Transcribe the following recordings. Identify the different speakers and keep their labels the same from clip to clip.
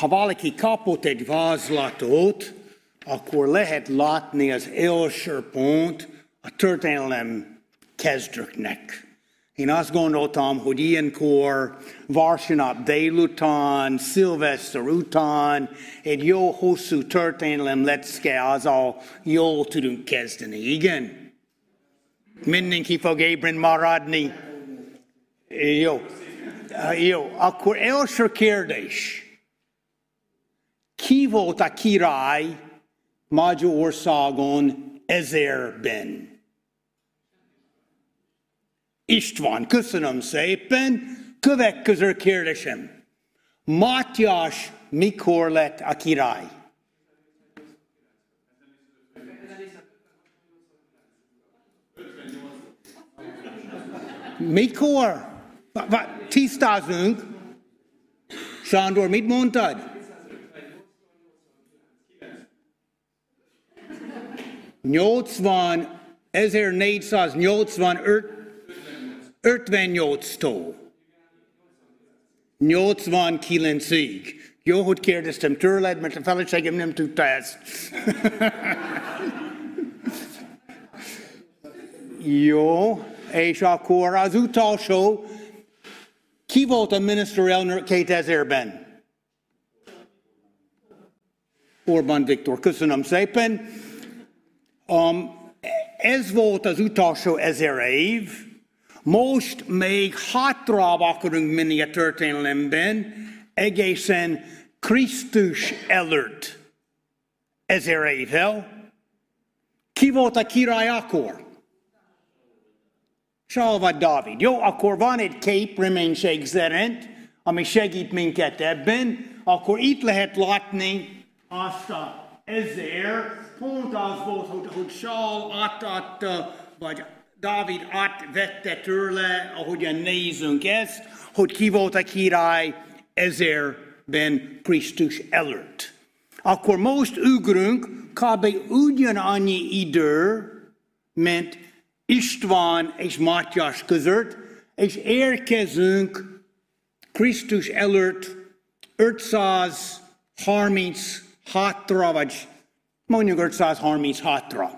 Speaker 1: ha valaki kapott egy vázlatot, akkor lehet látni az első pont a történelem kezdőknek. Én azt gondoltam, hogy ilyenkor vasárnap délután, szilveszter után egy jó hosszú történelem lecke, azzal jól tudunk kezdeni. Igen? Mindenki fog ébren maradni. Jó. Jó, akkor első kérdés. Ki volt a király Magyarországon ezerben? István, köszönöm szépen. Következő kérdésem. Mátyás mikor lett a király? Mikor? Tisztázunk. Sándor, mit mondtad? Nyolcvan, 1485 58-tól 89-ig. Jó, hogy kérdeztem tőled, mert a feleségem nem tudta ezt. Jó, és akkor az utolsó, ki volt a miniszterelnök 2000-ben? Orbán Viktor, köszönöm szépen. Um, ez volt az utolsó ezer év, most még hátrabb akarunk menni a történelemben, egészen Krisztus előtt ezer évvel. Ki volt a király akkor? Saul vagy Dávid. Jó, akkor van egy kép reménység szerint, ami segít minket ebben, akkor itt lehet látni azt a ezer, pont az volt, hogy, hogy Saul átadta, vagy Dávid átvette tőle, ahogyan nézünk ezt, hogy ki volt a király ezerben Krisztus előtt. Akkor most ugrunk kb. ugyanannyi idő, mint István és Mátyás között, és érkezünk Krisztus előtt 536-ra, vagy mondjuk 536-ra.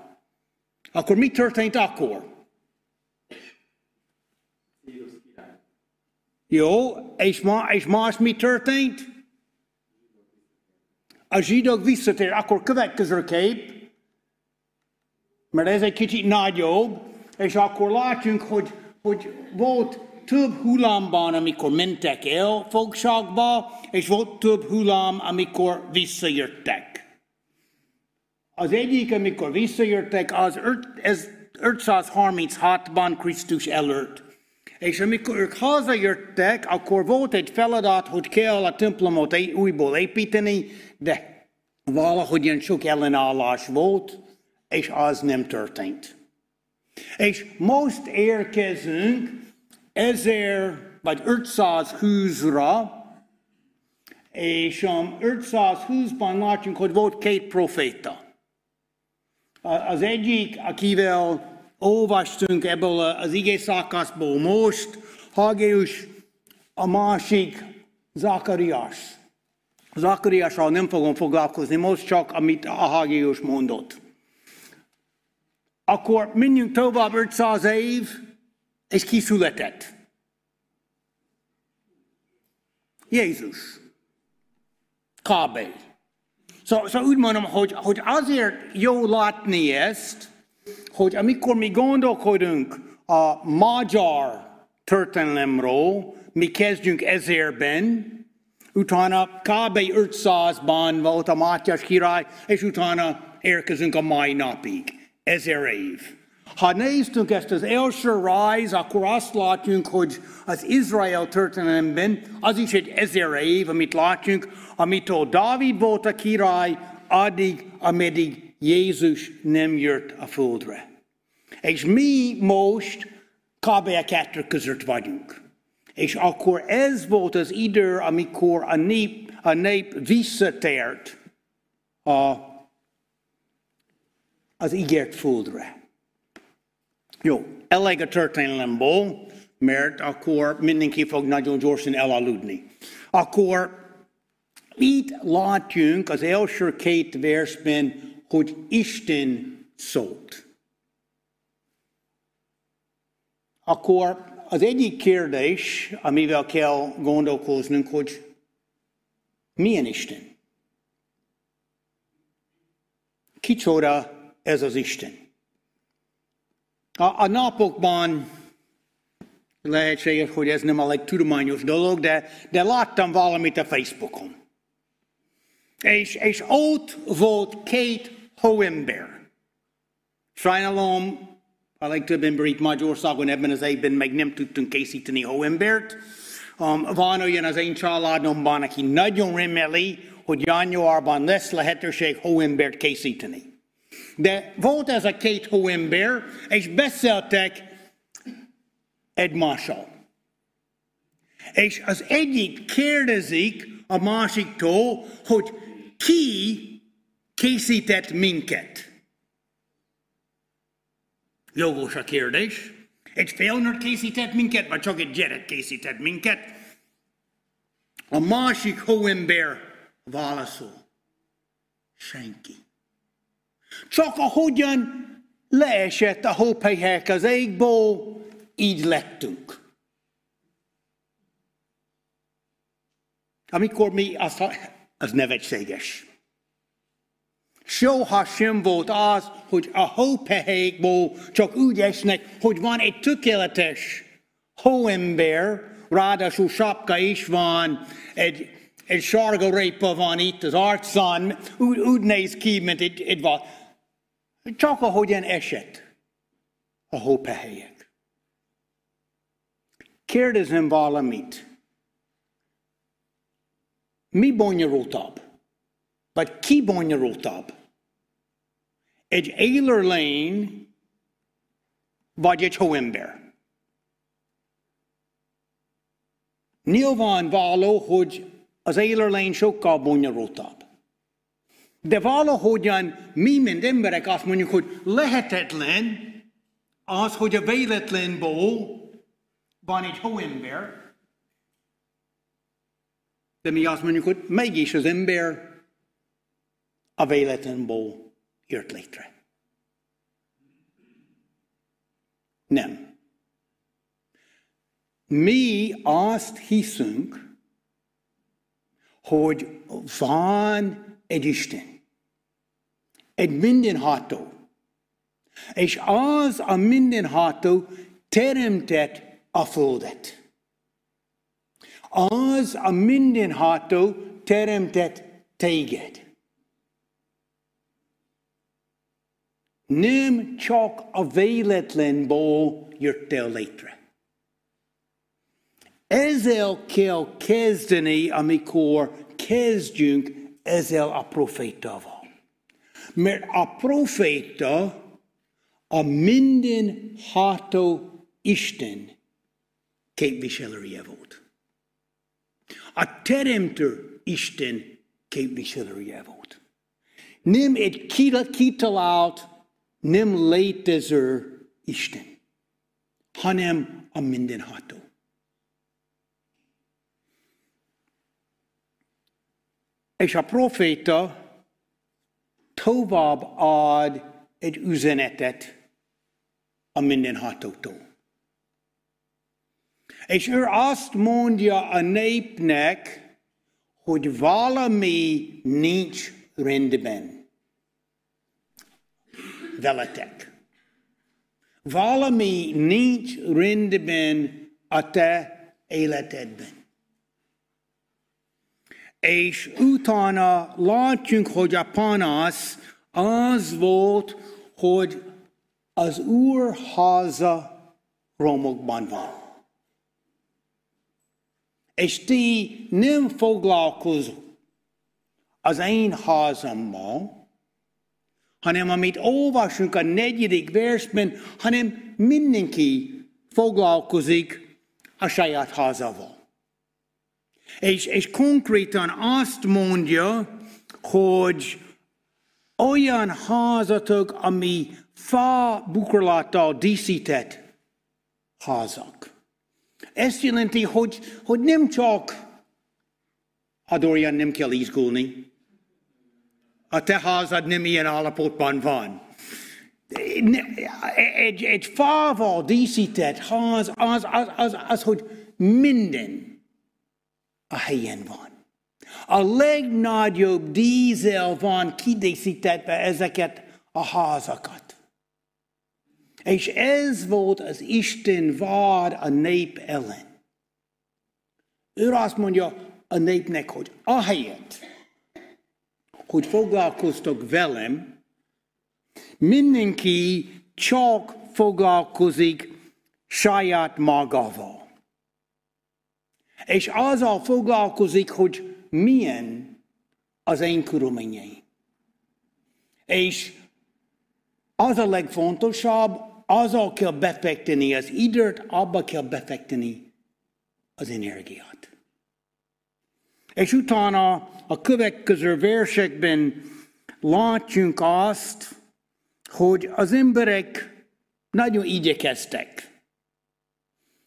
Speaker 1: Akkor mi történt akkor? Jó, és, ma, és más mi történt? A zsidók visszatér, akkor következő kép, mert ez egy kicsit nagyobb, és akkor látjuk, hogy, hogy volt több hullámban, amikor mentek el fogságba, és volt több hullám, amikor visszajöttek. Az egyik, amikor visszajöttek, az 536-ban Krisztus előtt. És amikor ők hazajöttek, akkor volt egy feladat, hogy kell a templomot újból építeni, de valahogyan sok ellenállás volt, és az nem történt. És most érkezünk 1000 vagy 520-ra, és um, 520-ban látjuk, hogy volt két proféta. Az egyik, akivel olvastunk ebből az ige szakaszból most, Hagéus, a másik Zakarias. Zakariassal nem fogom foglalkozni most, csak amit a Hagéus mondott. Akkor menjünk tovább 500 év, és ki született? Jézus. Kb. Szóval so úgy mondom, hogy, hogy azért jó látni ezt, hogy amikor mi gondolkodunk a magyar történelemről, mi kezdjünk ezerben, utána kb. 500-ban volt a Mátyás király, és utána érkezünk a mai napig. Ezer év. Ha néztünk ezt az első rise, akkor azt látjuk, hogy az Izrael történelemben az is egy ezer év, amit látjuk, amitől Dávid volt a király, addig, ameddig Jézus nem jött a földre. És mi most kb. a kettő között vagyunk. És akkor ez volt az idő, amikor a nép, a nép visszatért a, az ígért földre. Jó, elég a történelemből, mert akkor mindenki fog nagyon gyorsan elaludni. Akkor Itt látjunk az első két versben, hogy Isten szólt. Akkor az egyik kérdés, amivel kell gondolkoznunk, hogy milyen Isten? Kicsoda ez az Isten? A, a napokban lehetséges, hogy ez nem a legtudományos dolog, de, de láttam valamit a Facebookon. És, és ott volt két hóember. Sajnálom, a legtöbb ember itt Magyarországon ebben az évben meg nem tudtunk készíteni hóembert. Um, van olyan az én családomban, aki nagyon remeli, hogy januárban lesz lehetőség hóembert készíteni. De volt ez a két hóember, és beszéltek egymással. És az egyik kérdezik a másiktól, hogy ki készített minket. Jogos a kérdés. Egy felnőtt készített minket, vagy csak egy gyerek készített minket? A másik hóember válaszol. Senki. Csak ahogyan leesett a hópelyhek az égből, így lettünk. Amikor mi azt, az nevetséges. Soha sem volt az, hogy a hópehelyekból csak úgy esnek, hogy van egy tökéletes hóember, ráadásul sapka is van, egy, egy sárga répa van itt az arcán, úgy, úgy néz ki, mint egy, egy van. Csak ahogyan esett a hópehelyek. Kérdezem valamit. Mi bonyolultabb? Vagy ki bonyolultabb? Egy élőlény, vagy egy hóember? Nyilvánvaló, hogy az élőlény sokkal bonyolultabb. De valahogyan mi, mint emberek azt mondjuk, hogy lehetetlen az, hogy a véletlenból van egy hóember, de mi azt mondjuk, hogy mégis az ember a véletlenból jött létre. Nem. Mi azt hiszünk, hogy van egy Isten, egy mindenható, és az a mindenható teremtett a földet. Az a mindenható teremtett téged. Nem csak a véletlenból jöttél létre. Ezzel kell kezdeni, amikor kezdjünk ezzel a profétával. Mert a proféta a minden ható Isten képviselője volt. A teremtő Isten képviselője volt. Nem egy kitalált nem létező Isten, hanem a mindenható. És a proféta tovább ad egy üzenetet a mindenhatótól. És ő azt mondja a népnek, hogy valami nincs rendben veletek. Valami nincs rendben a te életedben. És utána látjunk, hogy a panasz az volt, hogy az Úr háza romokban van. És ti nem foglalkozol az én házammal, hanem amit olvasunk a negyedik versben, hanem mindenki foglalkozik a saját házával. És, és konkrétan azt mondja, hogy olyan házatok, ami fa bukorlattal díszített házak. Ez jelenti, hogy, hogy nem csak Adorján nem kell izgulni. A te házad nem ilyen állapotban van. Egy, egy fával díszített ház az, az, az, az, hogy minden a helyen van. A legnagyobb dízel van kidíszítetve ezeket a házakat. És ez volt az Isten vád a nép ellen. Ő azt mondja a népnek, hogy ahelyett, hogy foglalkoztok velem, mindenki csak foglalkozik saját magával. És azzal foglalkozik, hogy milyen az én körülményeim. És az a legfontosabb, azzal kell befekteni az időt, abba kell befekteni az energiát. És utána a következő versekben látjunk azt, hogy az emberek nagyon igyekeztek.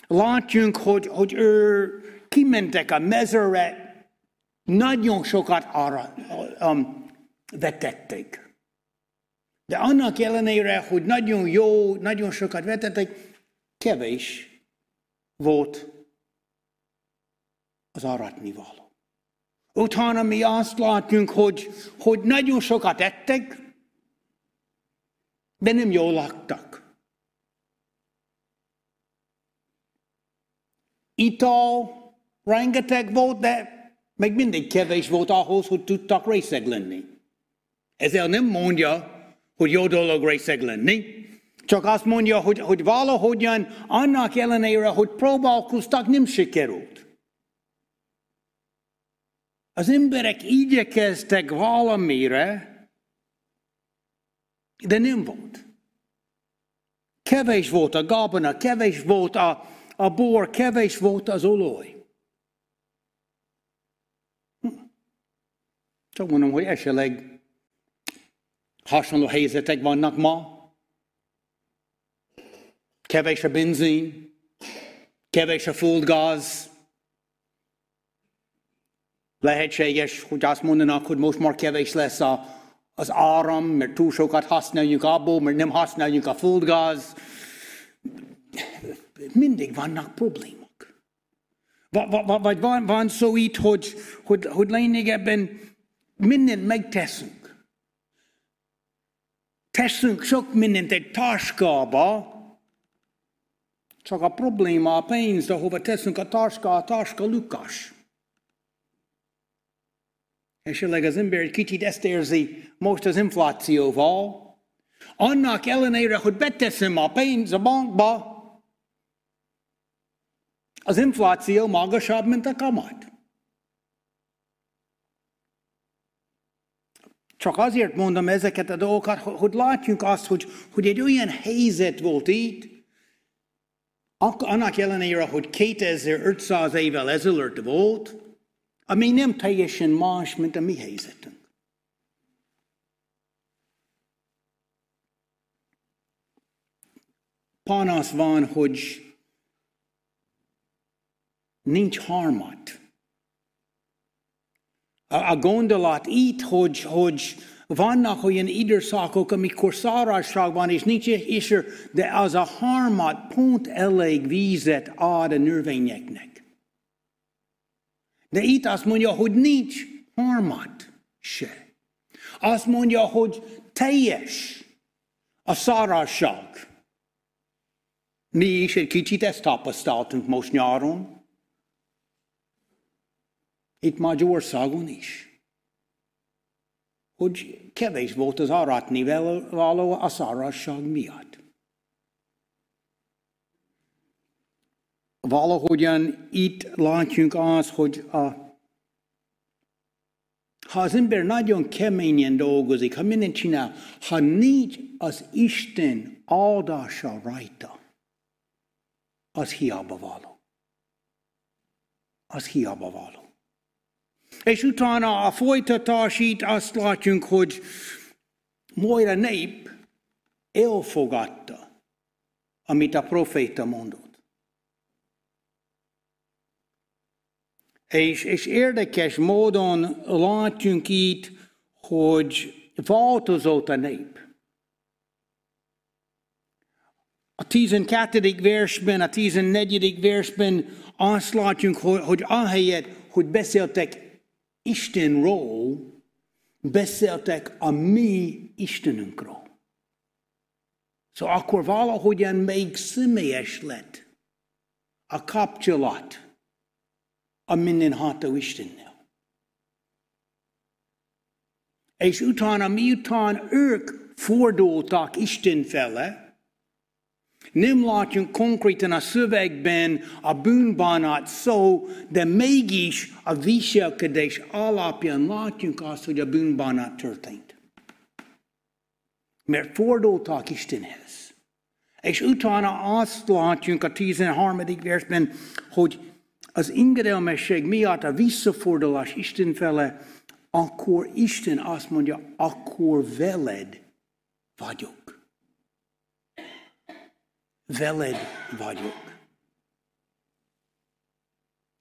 Speaker 1: Látjunk, hogy, hogy ő kimentek a mezőre, nagyon sokat arra um, vetették. De annak ellenére, hogy nagyon jó, nagyon sokat vetettek, kevés volt az aratnivaló. Utána mi azt látjuk, hogy, hogy nagyon sokat ettek, de nem jól laktak. Ital rengeteg volt, de meg mindig kevés volt ahhoz, hogy tudtak részeg lenni. Ezzel nem mondja, hogy jó dolog részeg lenni, csak azt mondja, hogy, hogy valahogyan annak ellenére, hogy próbálkoztak, nem sikerült. Az emberek igyekeztek valamire, de nem volt. Kevés volt a gabona, kevés volt a, a bor, kevés volt az olaj. Csak mondom, hogy esetleg hasonló helyzetek vannak ma. Kevés a benzin, kevés a földgáz. Lehetséges, hogy azt mondanak, hogy most már kevés lesz a, az áram, mert túl sokat használjuk abból, mert nem használjuk a földgáz. Mindig vannak problémák. Vagy van, van szó itt, hogy, hogy, hogy lényegében mindent megteszünk. Teszünk sok mindent egy táskába, csak a probléma a pénz, ahova teszünk a táska, a táska lukas. Esetleg az ember egy kicsit ezt érzi most az inflációval. Annak ellenére, hogy beteszem a pénz a bankba, az infláció magasabb, mint a kamat. Csak azért mondom ezeket a dolgokat, hogy látjuk azt, hogy, hogy egy olyan helyzet volt itt, annak ellenére, hogy 2500 évvel ezelőtt volt, ami nem teljesen más, mint a mi helyzetünk. Panasz van, hogy nincs harmat. A, gondolat itt, hogy, hogy vannak olyan időszakok, amikor szárazság van, és nincs is, de az a harmat pont elég vízet ad a növényeknek. De itt azt mondja, hogy nincs harmad se. Azt mondja, hogy teljes a szárazság. Mi is egy kicsit ezt tapasztaltunk most nyáron. Itt Magyarországon is. Hogy kevés volt az aratni való a szárazság miatt. valahogyan itt látjuk az, hogy a, ha az ember nagyon keményen dolgozik, ha mindent csinál, ha nincs az Isten áldása rajta, az hiába való. Az hiába való. És utána a folytatás itt azt látjuk, hogy majd a nép elfogadta, amit a proféta mondott. És, és érdekes módon látjunk itt, hogy változott a nép. A 12. versben, a 14. versben azt látjuk, hogy, hogy ahelyett, hogy beszéltek Istenről, beszéltek a mi Istenünkről. Szóval akkor valahogyan még személyes lett a kapcsolat a mindenható Istennel. És utána, miután ők fordultak Isten fele, nem látjunk konkrétan a szövegben a bűnbánat szó, de mégis a viselkedés alapján látjunk azt, hogy a bűnbánat történt. Mert fordultak Istenhez. És utána azt látjunk a 13. versben, hogy az ingedelmesség miatt a visszafordulás Isten fele, akkor Isten azt mondja, akkor veled vagyok veled vagyok.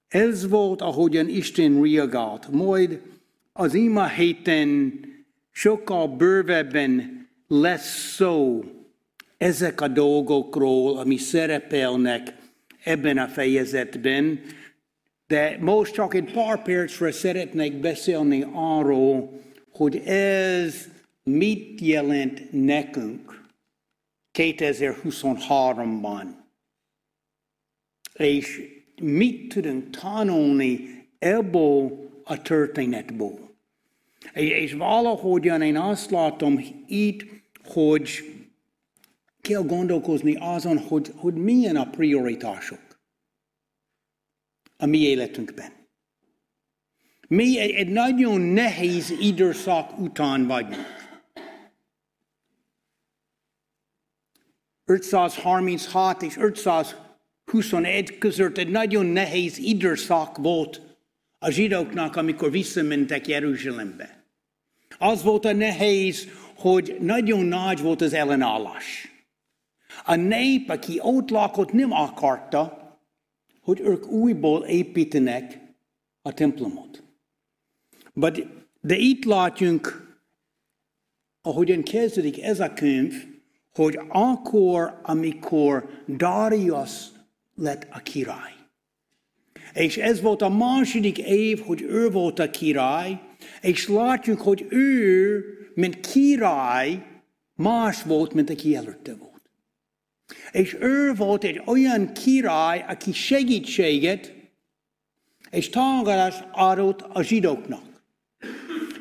Speaker 1: Ez volt, ahogyan Isten reagált. Majd az ima héten sokkal bővebben lesz szó ezek a dolgokról, ami szerepelnek ebben a fejezetben, de most csak egy pár percre szeretnék beszélni arról, hogy ez mit jelent nekünk. 2023-ban. És mit tudunk tanulni ebből a történetből. És valahogyan én azt látom itt, hogy kell gondolkozni azon, hogy, hogy milyen a prioritások a mi életünkben. Mi egy, egy nagyon nehéz időszak után vagyunk. 536 és 521 között egy nagyon nehéz időszak volt a zsidóknak, amikor visszamentek Jeruzsálembe. Az volt a nehéz, hogy nagyon nagy volt az ellenállás. A nép, aki ott lakott, nem akarta, hogy ők újból építenek a templomot. But, de itt látjunk, ahogyan kezdődik ez a könyv, hogy akkor, amikor Darius lett a király. És ez volt a második év, hogy ő volt a király, és látjuk, hogy ő, mint király, más volt, mint aki előtte volt. És ő volt egy olyan király, aki segítséget és támogatást adott a zsidóknak.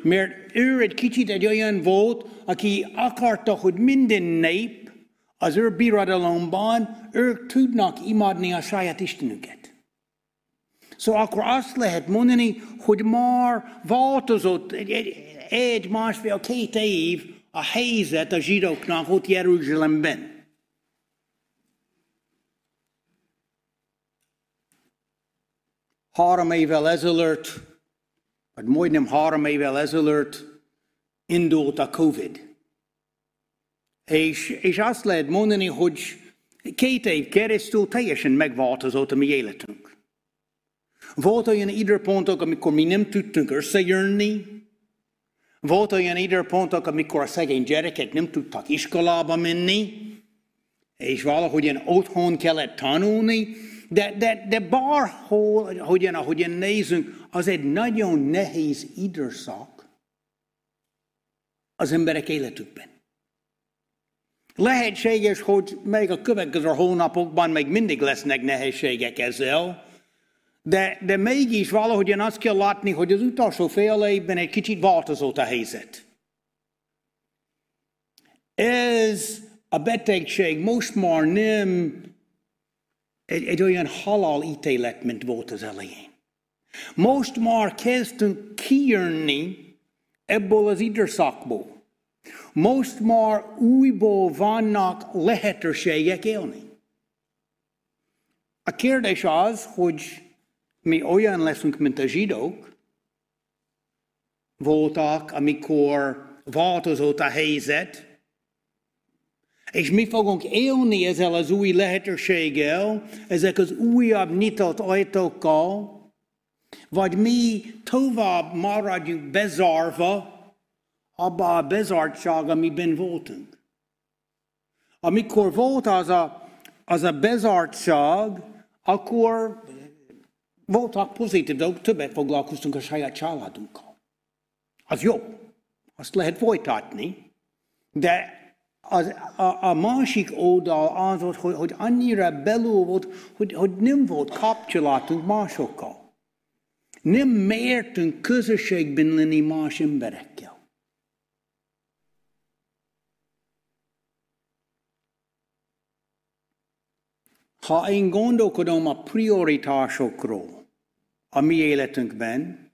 Speaker 1: Mert ő egy kicsit egy olyan volt, aki akarta, hogy minden nép az ő birodalomban ők tudnak imádni a saját Istenüket. Szóval akkor azt lehet mondani, hogy már változott egy, egy, egy másfél, két év a helyzet a zsidóknak ott Jeruzsálemben. Három évvel ezelőtt, vagy majdnem három évvel ezelőtt indult a Covid. És, és azt lehet mondani, hogy két év keresztül teljesen megváltozott a mi életünk. Volt olyan időpontok, amikor mi nem tudtunk összejönni, volt olyan időpontok, amikor a szegény gyerekek nem tudtak iskolába menni, és valahogyan otthon kellett tanulni, de, de, de bárhol, ahogyan, ahogyan nézünk, az egy nagyon nehéz időszak az emberek életükben. Lehetséges, hogy még a következő hónapokban még mindig lesznek nehézségek ezzel, de, de mégis valahogyan azt kell látni, hogy az utolsó fél évben egy kicsit változott a helyzet. Ez a betegség most már nem egy, egy olyan halálítélet, mint volt az elején. Most már kezdtünk kijönni ebből az időszakból. Most már újból vannak lehetőségek élni. A kérdés az, hogy mi olyan leszünk, mint a zsidók, voltak, amikor változott a helyzet, és mi fogunk élni ezzel az új lehetőséggel, ezek az újabb nyitott ajtókkal, Vagy mi tovább maradjunk bezárva abba a bezártság, amiben voltunk. Amikor volt az a, az a bezártság, akkor voltak pozitív dolgok, többet foglalkoztunk a saját családunkkal. Az jó, azt lehet folytatni, de az, a, a másik oldal az volt, hogy, hogy annyira belül volt, hogy, hogy nem volt kapcsolatunk másokkal. Nem mertünk közösségben lenni más emberekkel. Ha én gondolkodom a prioritásokról a mi életünkben,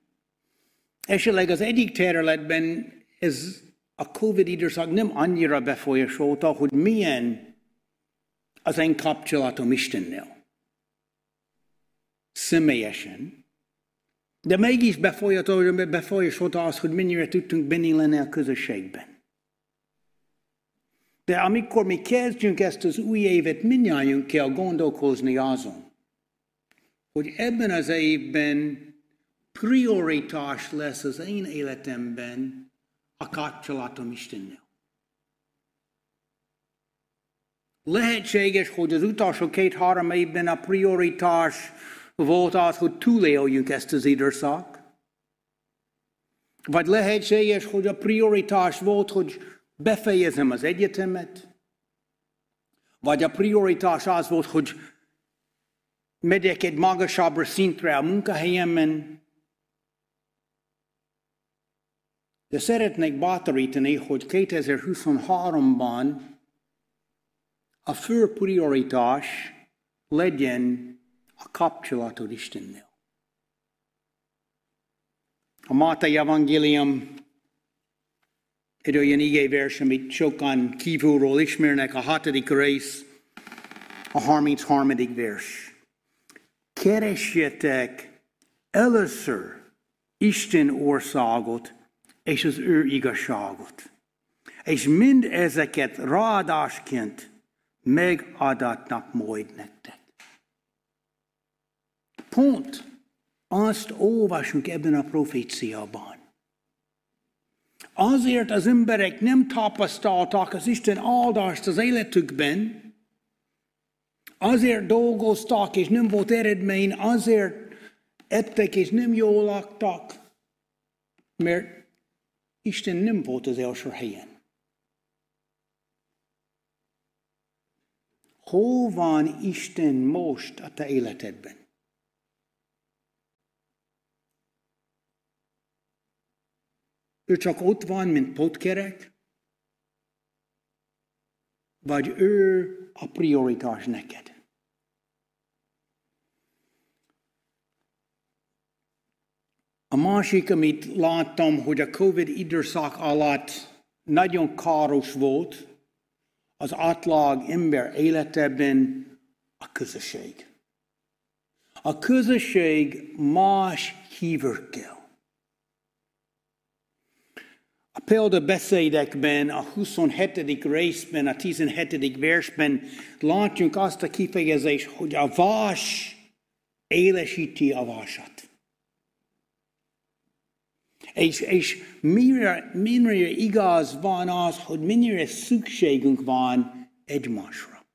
Speaker 1: esetleg az egyik területben ez a Covid időszak nem annyira befolyásolta, hogy milyen az én kapcsolatom Istennel. Személyesen. De mégis befolyásolta az, hogy mennyire tudtunk benni lenni a közösségben. De amikor mi kezdjünk ezt az új évet, mindjárt kell gondolkozni azon, hogy ebben az évben prioritás lesz az én életemben a kapcsolatom Istennel. Lehetséges, hogy az utolsó két-három évben a prioritás volt az, hogy túléljünk ezt az időszak. Vagy lehetséges, hogy a prioritás volt, hogy befejezem az egyetemet. Vagy a prioritás az volt, hogy megyek egy magasabbra szintre a munkahelyemen. De szeretnék bátorítani, hogy 2023-ban a fő prioritás legyen a kapcsolatod Istennel. A Máté evangélium egy olyan igévers, amit sokan kívülről ismernek, a hatodik rész, a 33. vers. Keresjetek először Isten országot, és az ő igazságot. És mind ezeket ráadásként megadatnak majd nektek. Pont azt olvasunk ebben a proféciában. Azért az emberek nem tapasztaltak az Isten áldást az életükben, azért dolgoztak, és nem volt eredmény, azért ettek, és nem jól laktak, mert Isten nem volt az első helyen. Hol van Isten most a te életedben? Ő csak ott van, mint potkerek? Vagy ő a prioritás neked? A másik, amit láttam, hogy a Covid időszak alatt nagyon káros volt az átlag ember életében a közösség. A közösség más hívőkkel. A példabeszédekben, a 27. részben, a 17. versben látjuk azt a kifejezést, hogy a vás élesíti a vásat. És, és mire, mire igaz van az, hogy mennyire szükségünk van egymásra.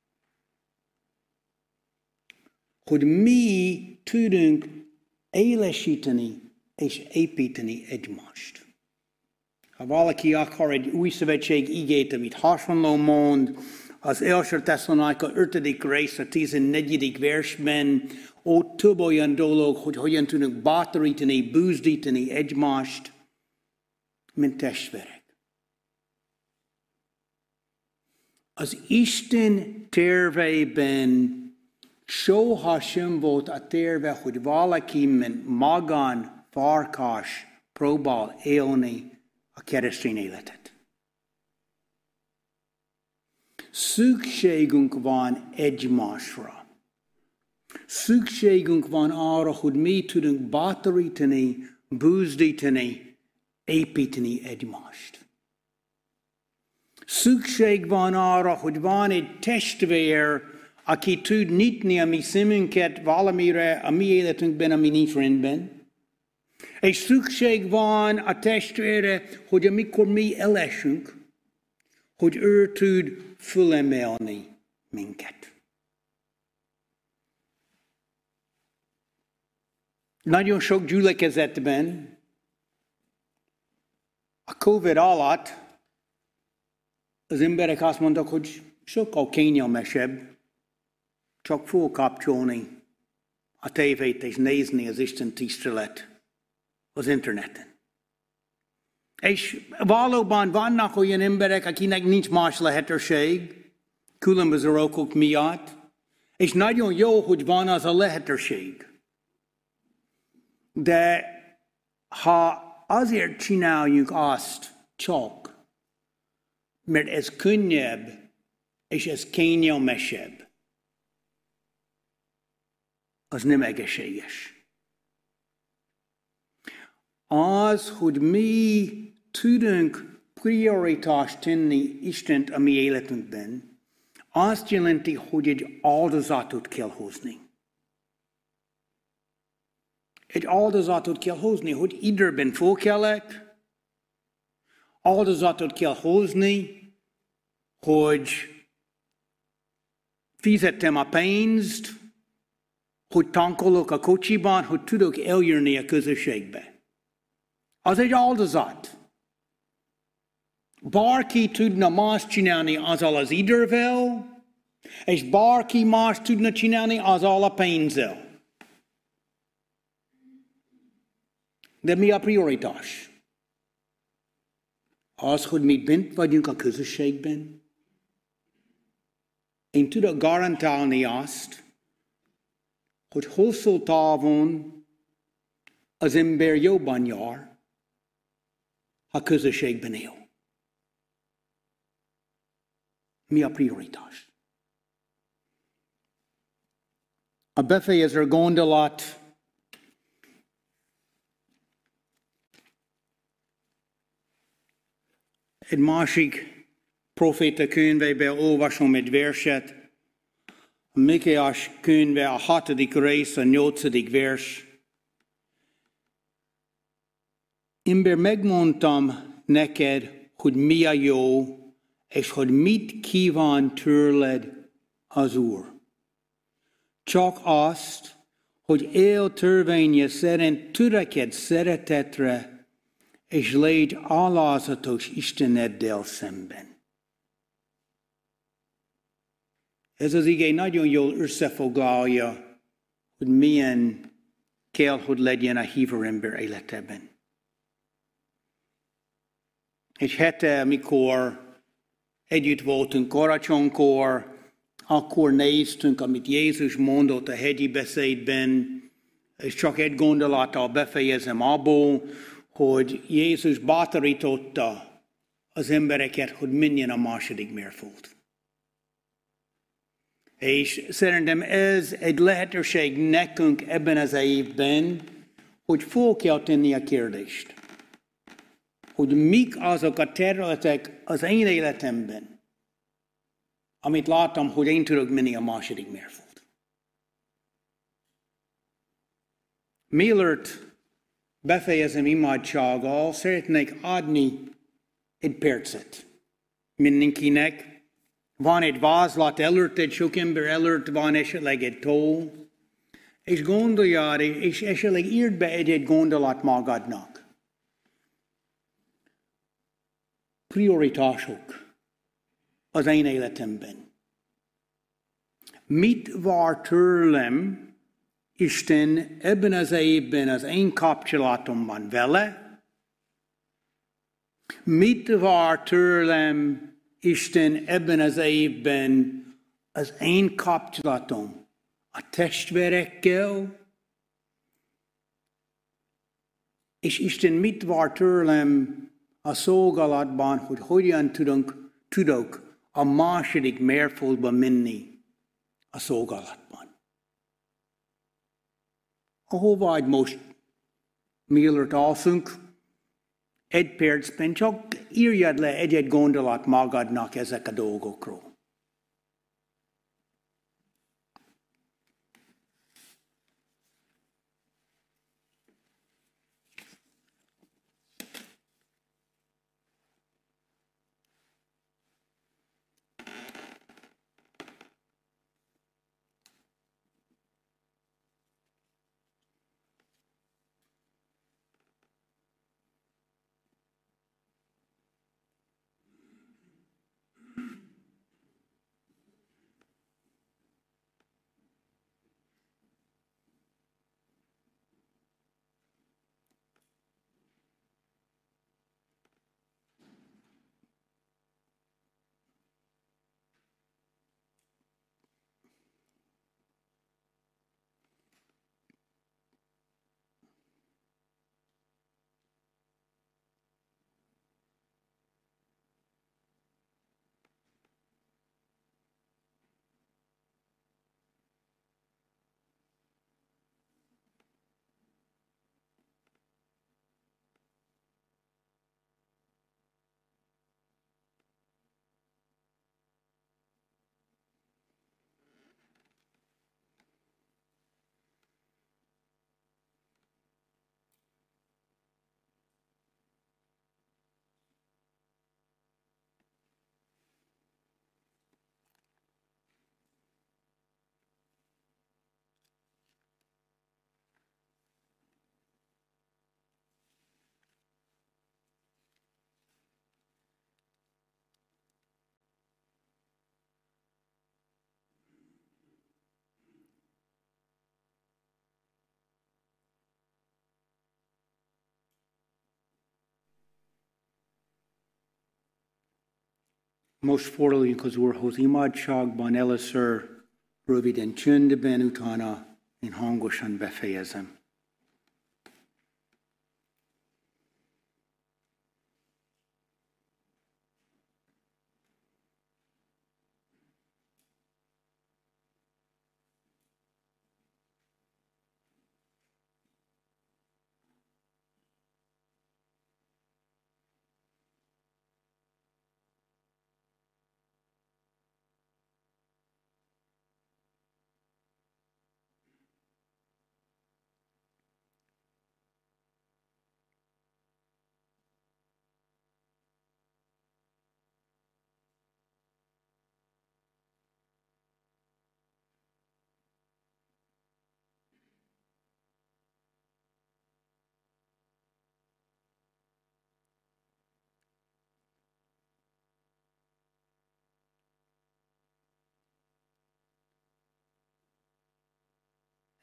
Speaker 1: Hogy mi tudunk élesíteni és építeni egymást. Ha valaki akar egy új szövetség igét, amit hasonló mond, az első Tesszalonika 5. rész, a 14. versben, ott több olyan dolog, hogy hogyan tudunk bátorítani, búzdítani egymást, mint testvérek. Az Isten terveiben soha sem volt a terve, hogy valaki, mint magán farkas próbál élni a keresztény életet. Szükségünk van egymásra. Szükségünk van arra, hogy mi tudunk bátorítani, búzdítani, építeni egymást. Szükség van arra, hogy van egy testvér, aki tud nyitni a mi szemünket valamire a mi életünkben, ami nincs rendben. És szükség van a testvére, hogy amikor mi elesünk, hogy ő tud fölemelni minket. Nagyon sok gyülekezetben a Covid alatt az emberek azt mondtak, hogy sokkal kényelmesebb csak fölkapcsolni a tévét és nézni az Isten tisztelet az interneten. És valóban vannak olyan emberek, akinek nincs más lehetőség, különböző okok miatt, és nagyon jó, hogy van az a lehetőség. De ha azért csináljuk azt csak, mert ez könnyebb, és ez kényelmesebb, az nem egészséges. Az, hogy mi tudunk prioritást tenni Istent a mi életünkben, azt jelenti, hogy egy áldozatot kell hozni. Egy áldozatot kell hozni, hogy időben fölkelek, áldozatot kell hozni, hogy fizettem a pénzt, hogy tankolok a kocsiban, hogy tudok eljönni a közösségbe. Az egy áldozat. Bárki tudna más csinálni azzal az idővel, és bárki más tudna csinálni azzal a pénzzel. De mi a prioritás? Az, hogy mi bent vagyunk a közösségben. Én tudok garantálni azt, hogy hosszú távon az ember jobban jár, ha közösségben él. Mi a prioritás? A befejező gondolat egy másik proféta könyvében olvasom egy verset, a Mikéás könyve a hatodik rész, a nyolcadik vers. Ember, megmondtam neked, hogy mi a jó, és hogy mit kíván tőled az Úr. Csak azt, hogy él törvénye szerint töreked szeretetre, és légy alázatos Isteneddel szemben. Ez az igény nagyon jól összefoglalja, hogy milyen kell, hogy legyen a hívó ember életében. Egy hete, amikor együtt voltunk karácsonykor, akkor néztünk, amit Jézus mondott a hegyi beszédben, és csak egy gondolattal befejezem abból, hogy Jézus bátorította az embereket, hogy menjen a második mérföld. És szerintem ez egy lehetőség nekünk ebben az évben, hogy fel kell tenni a kérdést, hogy mik azok a területek az én életemben, amit láttam, hogy én tudok menni a második mérföld. Mielőtt befejezem imádsággal, szeretnék adni egy percet mindenkinek, van egy vázlat előtt, egy sok ember előtt van esetleg egy tó, és gondoljál, és esetleg írd be egy-egy gondolat magadnak. Prioritások az én életemben. Mit vár tőlem Isten ebben az évben az én kapcsolatomban vele? Mit vár tőlem Isten ebben az évben az én kapcsolatom a testvérekkel, és Isten mit vár tőlem a szolgálatban, hogy hogyan tudunk, tudok a második mérföldbe menni a szolgálatban. Ahol vagy most, mielőtt alszunk, egy percben csak írjad le egy-egy gondolat magadnak ezek a dolgokról. Most forduljunk az Úrhoz imádságban, először röviden csöndben, utána én hangosan befejezem.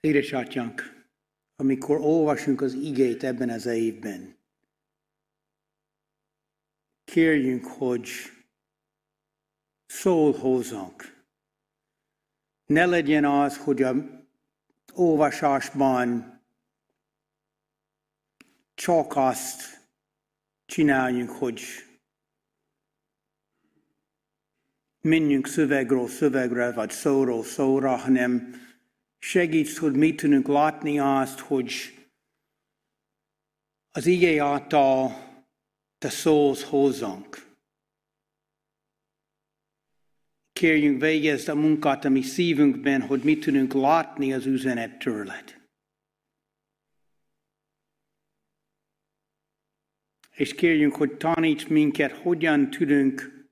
Speaker 1: Édesatyánk, amikor olvasunk az igét ebben az évben, kérjünk, hogy szól hozzánk. Ne legyen az, hogy a olvasásban csak azt csináljunk, hogy menjünk szövegről szövegre, vagy szóról szóra, hanem segíts, hogy mit tudunk látni azt, hogy az igé által te szólsz hozzánk. Kérjünk végezd a munkát a mi szívünkben, hogy mit tudunk látni az üzenet tőled. És kérjünk, hogy taníts minket, hogyan tudunk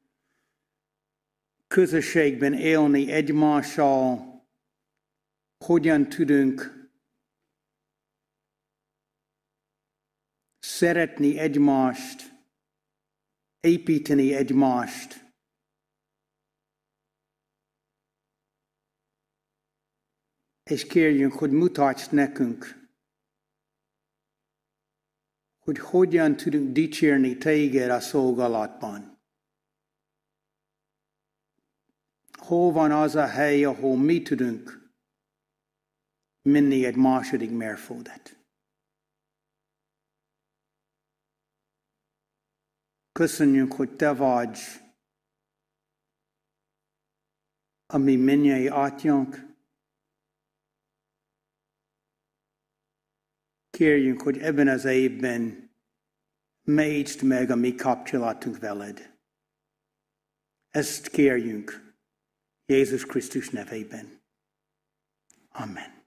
Speaker 1: közösségben élni egymással, hogyan tudunk szeretni egymást, építeni egymást, és kérjünk, hogy mutatsz nekünk, hogy hogyan tudunk dicsérni téged a szolgálatban. Hol van az a hely, ahol mi tudunk minni egy második mérföldet. Köszönjük, hogy Te vagy a mi mennyei atyánk. Kérjünk, hogy ebben az évben mélyítsd meg a mi kapcsolatunk veled. Ezt kérjünk Jézus Krisztus nevében. Amen.